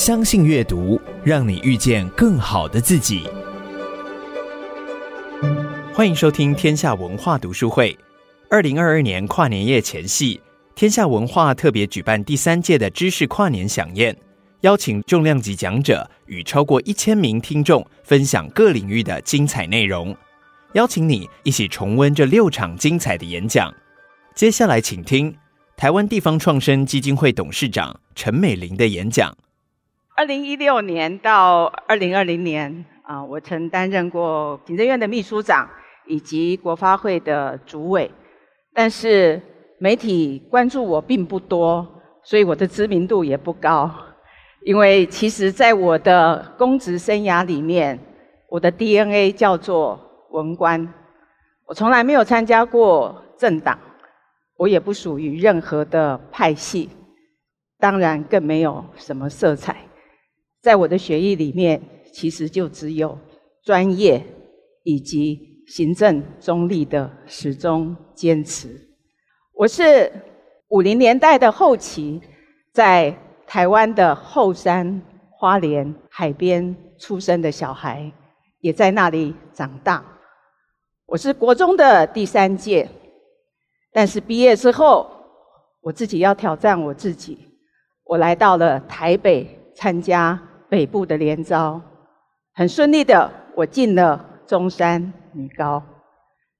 相信阅读，让你遇见更好的自己。欢迎收听天下文化读书会。二零二二年跨年夜前夕，天下文化特别举办第三届的知识跨年饗宴，邀请重量级讲者与超过一千名听众分享各领域的精彩内容，邀请你一起重温这六场精彩的演讲。接下来，请听台湾地方创生基金会董事长陈美玲的演讲。二零一六年到二零二零年啊，我曾担任过行政院的秘书长。以及国发会的主委，但是媒体关注我并不多，所以我的知名度也不高。因为其实在我的公职生涯里面，我的 DNA 叫做文官，我从来没有参加过政党，我也不属于任何的派系，当然更没有什么色彩。在我的血液里面，其实就只有专业以及。行政中立的始终坚持。我是五零年代的后期，在台湾的后山花莲海边出生的小孩，也在那里长大。我是国中的第三届，但是毕业之后，我自己要挑战我自己，我来到了台北参加北部的联招，很顺利的，我进了中山。女高，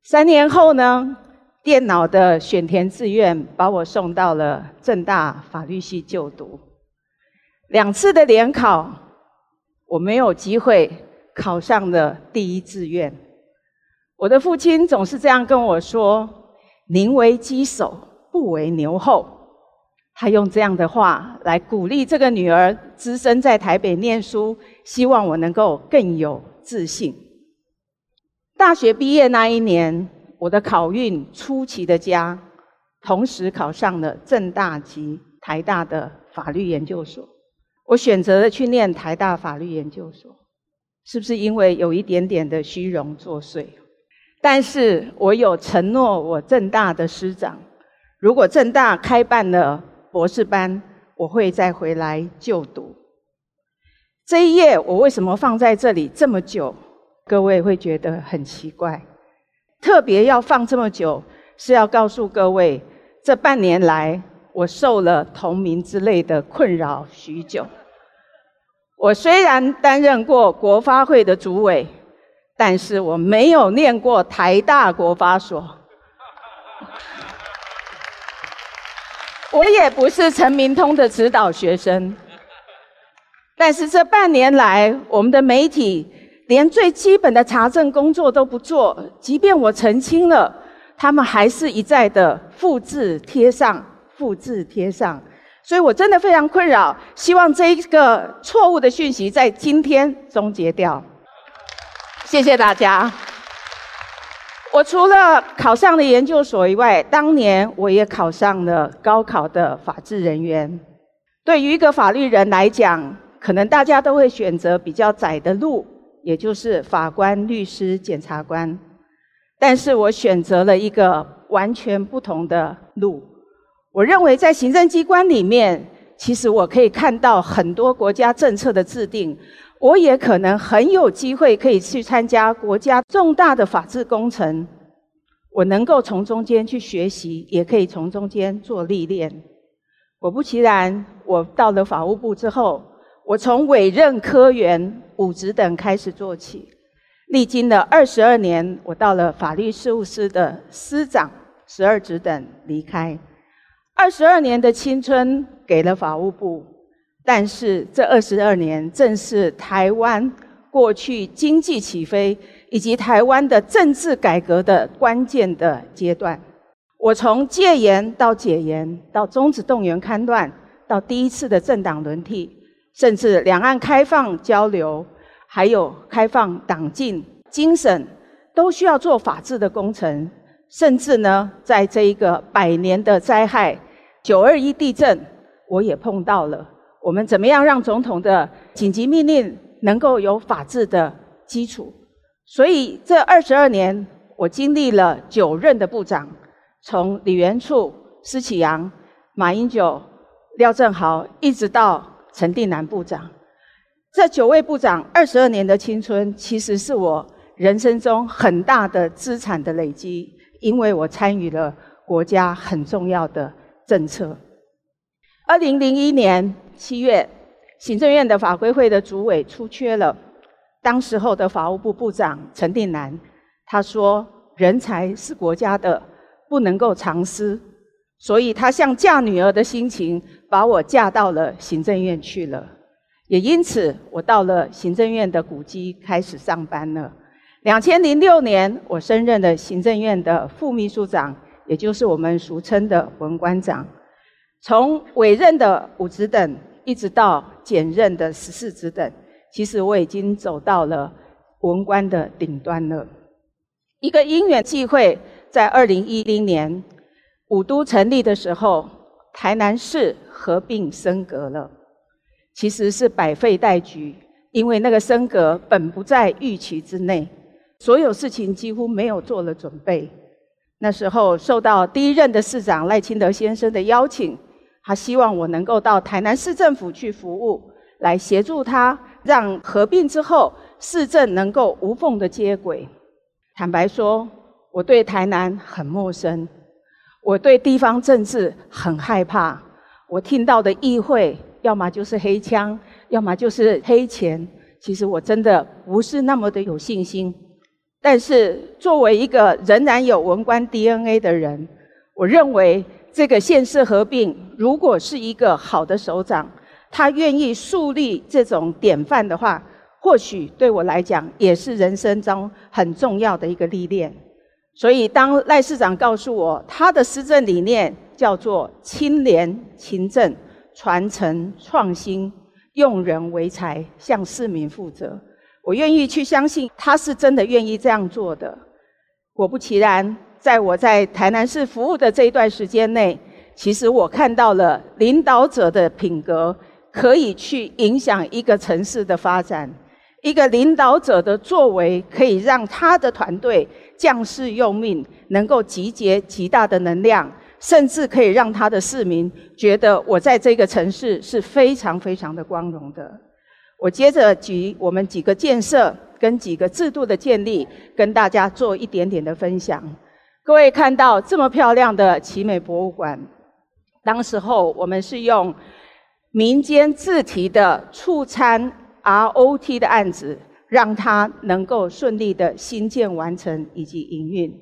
三年后呢，电脑的选填志愿把我送到了政大法律系就读。两次的联考，我没有机会考上了第一志愿。我的父亲总是这样跟我说：“宁为鸡首，不为牛后。”他用这样的话来鼓励这个女儿，只身在台北念书，希望我能够更有自信。大学毕业那一年，我的考运出奇的佳，同时考上了政大及台大的法律研究所。我选择了去念台大法律研究所，是不是因为有一点点的虚荣作祟？但是我有承诺我政大的师长，如果政大开办了博士班，我会再回来就读。这一页我为什么放在这里这么久？各位会觉得很奇怪，特别要放这么久，是要告诉各位，这半年来我受了同名之类的困扰许久。我虽然担任过国发会的主委，但是我没有念过台大国发所，我也不是陈明通的指导学生。但是这半年来，我们的媒体。连最基本的查证工作都不做，即便我澄清了，他们还是一再的复制贴上、复制贴上，所以我真的非常困扰。希望这一个错误的讯息在今天终结掉。谢谢大家。我除了考上了研究所以外，当年我也考上了高考的法制人员。对于一个法律人来讲，可能大家都会选择比较窄的路。也就是法官、律师、检察官，但是我选择了一个完全不同的路。我认为在行政机关里面，其实我可以看到很多国家政策的制定，我也可能很有机会可以去参加国家重大的法治工程，我能够从中间去学习，也可以从中间做历练。果不其然，我到了法务部之后。我从委任科员五职等开始做起，历经了二十二年，我到了法律事务司的司长十二职等离开，二十二年的青春给了法务部，但是这二十二年正是台湾过去经济起飞以及台湾的政治改革的关键的阶段。我从戒严到解严，到终止动员戡乱，到第一次的政党轮替。甚至两岸开放交流，还有开放党禁精神，都需要做法治的工程。甚至呢，在这一个百年的灾害九二一地震，我也碰到了。我们怎么样让总统的紧急命令能够有法治的基础？所以这二十二年，我经历了九任的部长，从李元簇、施启扬、马英九、廖正豪，一直到。陈定南部长。这九位部长二十二年的青春，其实是我人生中很大的资产的累积，因为我参与了国家很重要的政策。二零零一年七月，行政院的法规会的主委出缺了，当时候的法务部部长陈定南，他说：“人才是国家的，不能够藏私。”所以他像嫁女儿的心情，把我嫁到了行政院去了。也因此，我到了行政院的古迹开始上班了。两千零六年，我升任了行政院的副秘书长，也就是我们俗称的文官长。从委任的五职等，一直到检任的十四职等，其实我已经走到了文官的顶端了。一个因缘际会，在二零一零年五都成立的时候，台南市合并升格了。其实是百废待举，因为那个升格本不在预期之内，所有事情几乎没有做了准备。那时候受到第一任的市长赖清德先生的邀请，他希望我能够到台南市政府去服务，来协助他，让合并之后市政能够无缝的接轨。坦白说，我对台南很陌生，我对地方政治很害怕，我听到的议会。要么就是黑枪，要么就是黑钱。其实我真的不是那么的有信心。但是作为一个仍然有文官 DNA 的人，我认为这个县市合并，如果是一个好的首长，他愿意树立这种典范的话，或许对我来讲也是人生中很重要的一个历练。所以当赖市长告诉我他的施政理念叫做清廉勤政。传承创新，用人为才，向市民负责。我愿意去相信他是真的愿意这样做的。果不其然，在我在台南市服务的这一段时间内，其实我看到了领导者的品格可以去影响一个城市的发展。一个领导者的作为可以让他的团队将士用命，能够集结极大的能量。甚至可以让他的市民觉得我在这个城市是非常非常的光荣的。我接着举我们几个建设跟几个制度的建立，跟大家做一点点的分享。各位看到这么漂亮的奇美博物馆，当时候我们是用民间自提的促参 ROT 的案子，让它能够顺利的兴建完成以及营运。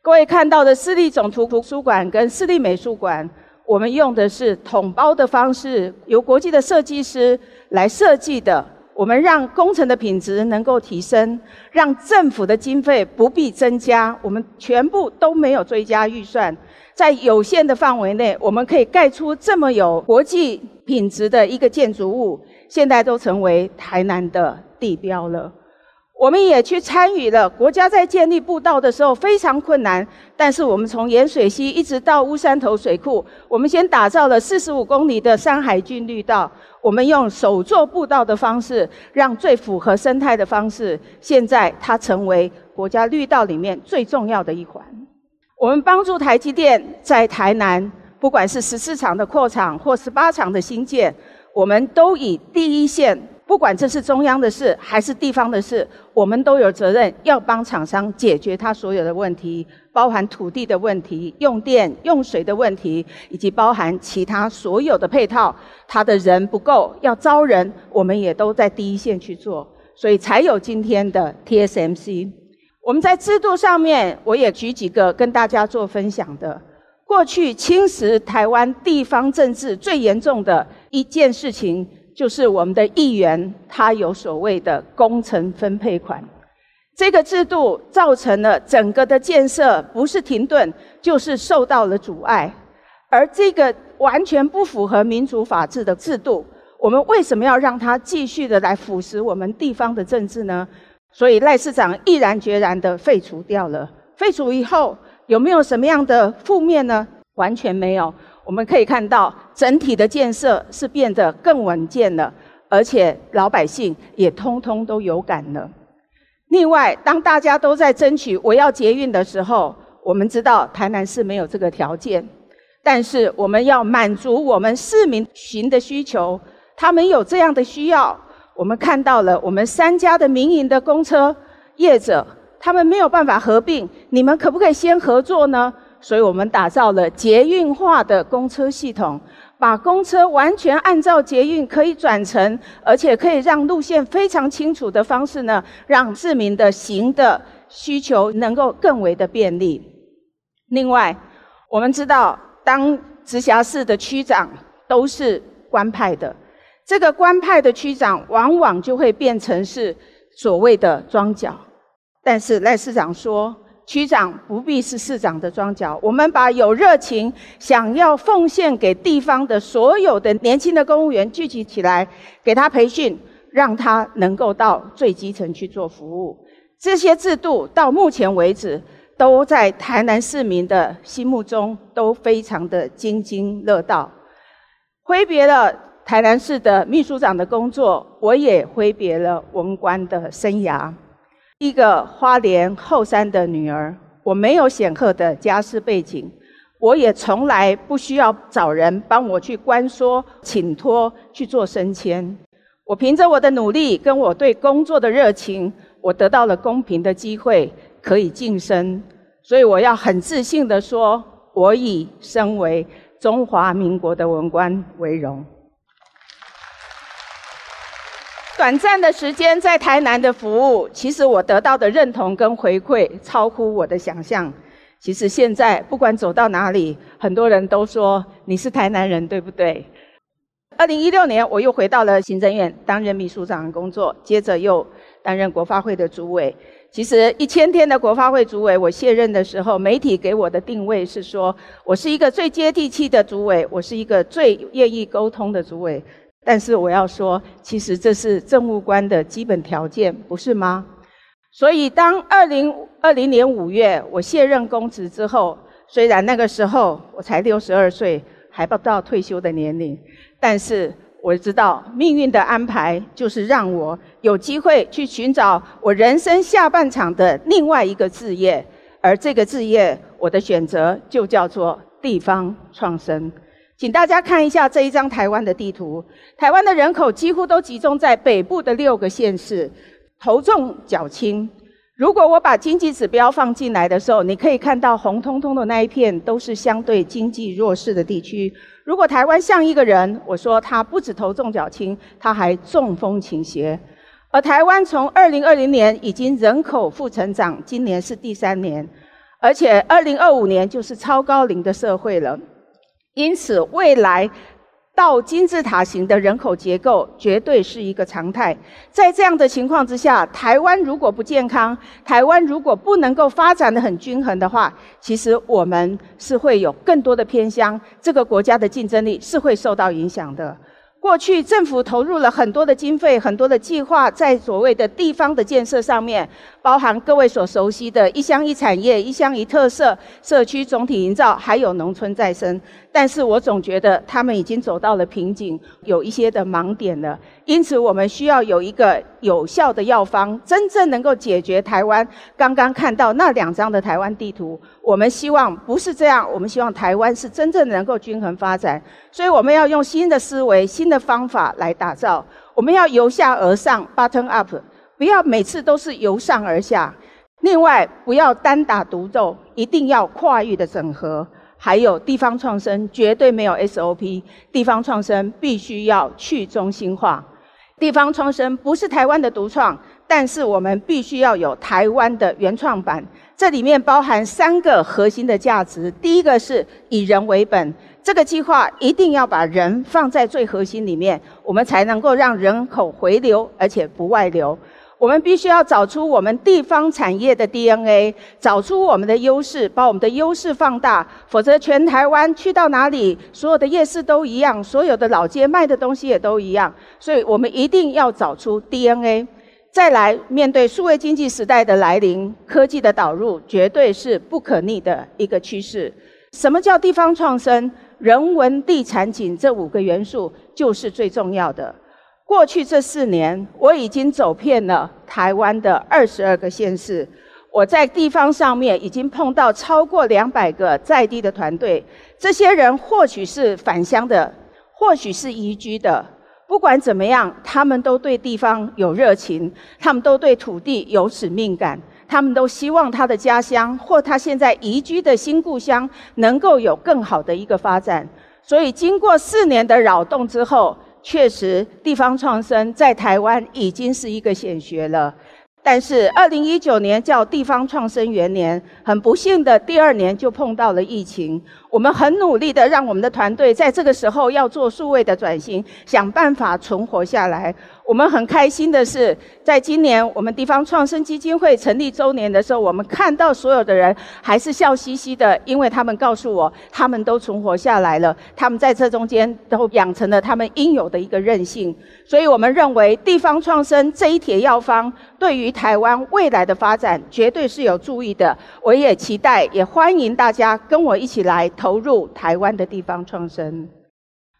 各位看到的私立总图图书馆跟私立美术馆，我们用的是统包的方式，由国际的设计师来设计的。我们让工程的品质能够提升，让政府的经费不必增加，我们全部都没有追加预算，在有限的范围内，我们可以盖出这么有国际品质的一个建筑物，现在都成为台南的地标了。我们也去参与了，国家在建立步道的时候非常困难，但是我们从盐水溪一直到乌山头水库，我们先打造了四十五公里的山海郡绿道。我们用手作步道的方式，让最符合生态的方式，现在它成为国家绿道里面最重要的一环。我们帮助台积电在台南，不管是十四厂的扩厂或十八厂的新建，我们都以第一线。不管这是中央的事还是地方的事，我们都有责任要帮厂商解决他所有的问题，包含土地的问题、用电用水的问题，以及包含其他所有的配套。他的人不够，要招人，我们也都在第一线去做，所以才有今天的 TSMC。我们在制度上面，我也举几个跟大家做分享的。过去侵蚀台湾地方政治最严重的一件事情。就是我们的议员，他有所谓的工程分配款，这个制度造成了整个的建设不是停顿，就是受到了阻碍。而这个完全不符合民主法治的制度，我们为什么要让它继续的来腐蚀我们地方的政治呢？所以赖市长毅然决然的废除掉了。废除以后有没有什么样的负面呢？完全没有。我们可以看到，整体的建设是变得更稳健了，而且老百姓也通通都有感了。另外，当大家都在争取我要捷运的时候，我们知道台南市没有这个条件，但是我们要满足我们市民群的需求，他们有这样的需要。我们看到了，我们三家的民营的公车业者，他们没有办法合并，你们可不可以先合作呢？所以我们打造了捷运化的公车系统，把公车完全按照捷运可以转乘，而且可以让路线非常清楚的方式呢，让市民的行的需求能够更为的便利。另外，我们知道，当直辖市的区长都是官派的。这个官派的区长，往往就会变成是所谓的桩脚。但是赖市长说，区长不必是市长的庄脚。我们把有热情、想要奉献给地方的所有的年轻的公务员聚集起来，给他培训，让他能够到最基层去做服务。这些制度到目前为止，都在台南市民的心目中都非常的津津乐道。挥别了。台南市的秘书长的工作，我也挥别了文官的生涯。一个花莲后山的女儿，我没有显赫的家世背景，我也从来不需要找人帮我去关说、请托去做升迁。我凭着我的努力跟我对工作的热情，我得到了公平的机会可以晋升。所以我要很自信地说，我以身为中华民国的文官为荣。短暂的时间在台南的服务，其实我得到的认同跟回馈超乎我的想象。其实现在不管走到哪里，很多人都说你是台南人，对不对？二零一六年，我又回到了行政院担任秘书长工作，接着又担任国发会的主委。其实一千天的国发会主委，我卸任的时候，媒体给我的定位是说我是一个最接地气的主委，我是一个最愿意沟通的主委。但是我要说，其实这是政务官的基本条件，不是吗？所以当二零二零年五月我卸任公职之后，虽然那个时候我才六十二岁，还不到退休的年龄，但是我知道命运的安排就是让我有机会去寻找我人生下半场的另外一个志业，而这个志业，我的选择就叫做地方创生。请大家看一下这一张台湾的地图。台湾的人口几乎都集中在北部的六个县市，头重脚轻。如果我把经济指标放进来的时候，你可以看到红彤彤的那一片都是相对经济弱势的地区。如果台湾像一个人，我说他不止头重脚轻，他还中风倾斜。而台湾从二零二零年已经人口负成长，今年是第三年，而且二零二五年就是超高龄的社会了。因此，未来到金字塔型的人口结构绝对是一个常态。在这样的情况之下，台湾如果不健康，台湾如果不能够发展得很均衡的话，其实我们是会有更多的偏乡，这个国家的竞争力是会受到影响的。过去政府投入了很多的经费、很多的计划，在所谓的地方的建设上面，包含各位所熟悉的一乡一产业、一乡一特色、社区总体营造，还有农村再生。但是我总觉得他们已经走到了瓶颈，有一些的盲点了。因此，我们需要有一个有效的药方，真正能够解决台湾刚刚看到那两张的台湾地图。我们希望不是这样，我们希望台湾是真正能够均衡发展。所以，我们要用新的思维、新的方法来打造。我们要由下而上 （bottom up），不要每次都是由上而下。另外，不要单打独斗，一定要跨域的整合。还有地方创生绝对没有 SOP，地方创生必须要去中心化。地方创生不是台湾的独创，但是我们必须要有台湾的原创版。这里面包含三个核心的价值：第一个是以人为本，这个计划一定要把人放在最核心里面，我们才能够让人口回流，而且不外流。我们必须要找出我们地方产业的 DNA，找出我们的优势，把我们的优势放大。否则，全台湾去到哪里，所有的夜市都一样，所有的老街卖的东西也都一样。所以我们一定要找出 DNA。再来，面对数位经济时代的来临，科技的导入绝对是不可逆的一个趋势。什么叫地方创生？人文、地、产、景这五个元素就是最重要的。过去这四年，我已经走遍了台湾的二十二个县市。我在地方上面已经碰到超过两百个在地的团队。这些人或许是返乡的，或许是移居的，不管怎么样，他们都对地方有热情，他们都对土地有使命感，他们都希望他的家乡或他现在移居的新故乡能够有更好的一个发展。所以，经过四年的扰动之后，确实地方创生在台湾已经是一个显学了。但是，二零一九年叫地方创生元年，很不幸的，第二年就碰到了疫情。我们很努力的让我们的团队在这个时候要做数位的转型，想办法存活下来。我们很开心的是，在今年我们地方创生基金会成立周年的时候，我们看到所有的人还是笑嘻嘻的，因为他们告诉我，他们都存活下来了，他们在这中间都养成了他们应有的一个韧性。所以我们认为，地方创生这一帖药方对于台湾未来的发展绝对是有助益的。我也期待，也欢迎大家跟我一起来。投入台湾的地方创生，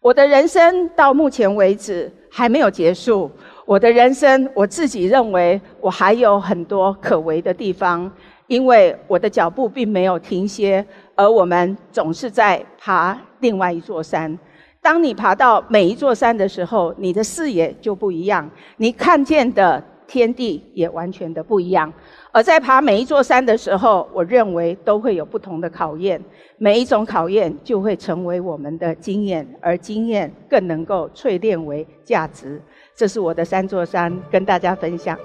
我的人生到目前为止还没有结束。我的人生，我自己认为我还有很多可为的地方，因为我的脚步并没有停歇，而我们总是在爬另外一座山。当你爬到每一座山的时候，你的视野就不一样，你看见的天地也完全的不一样。而在爬每一座山的时候，我认为都会有不同的考验，每一种考验就会成为我们的经验，而经验更能够淬炼为价值。这是我的三座山，跟大家分享。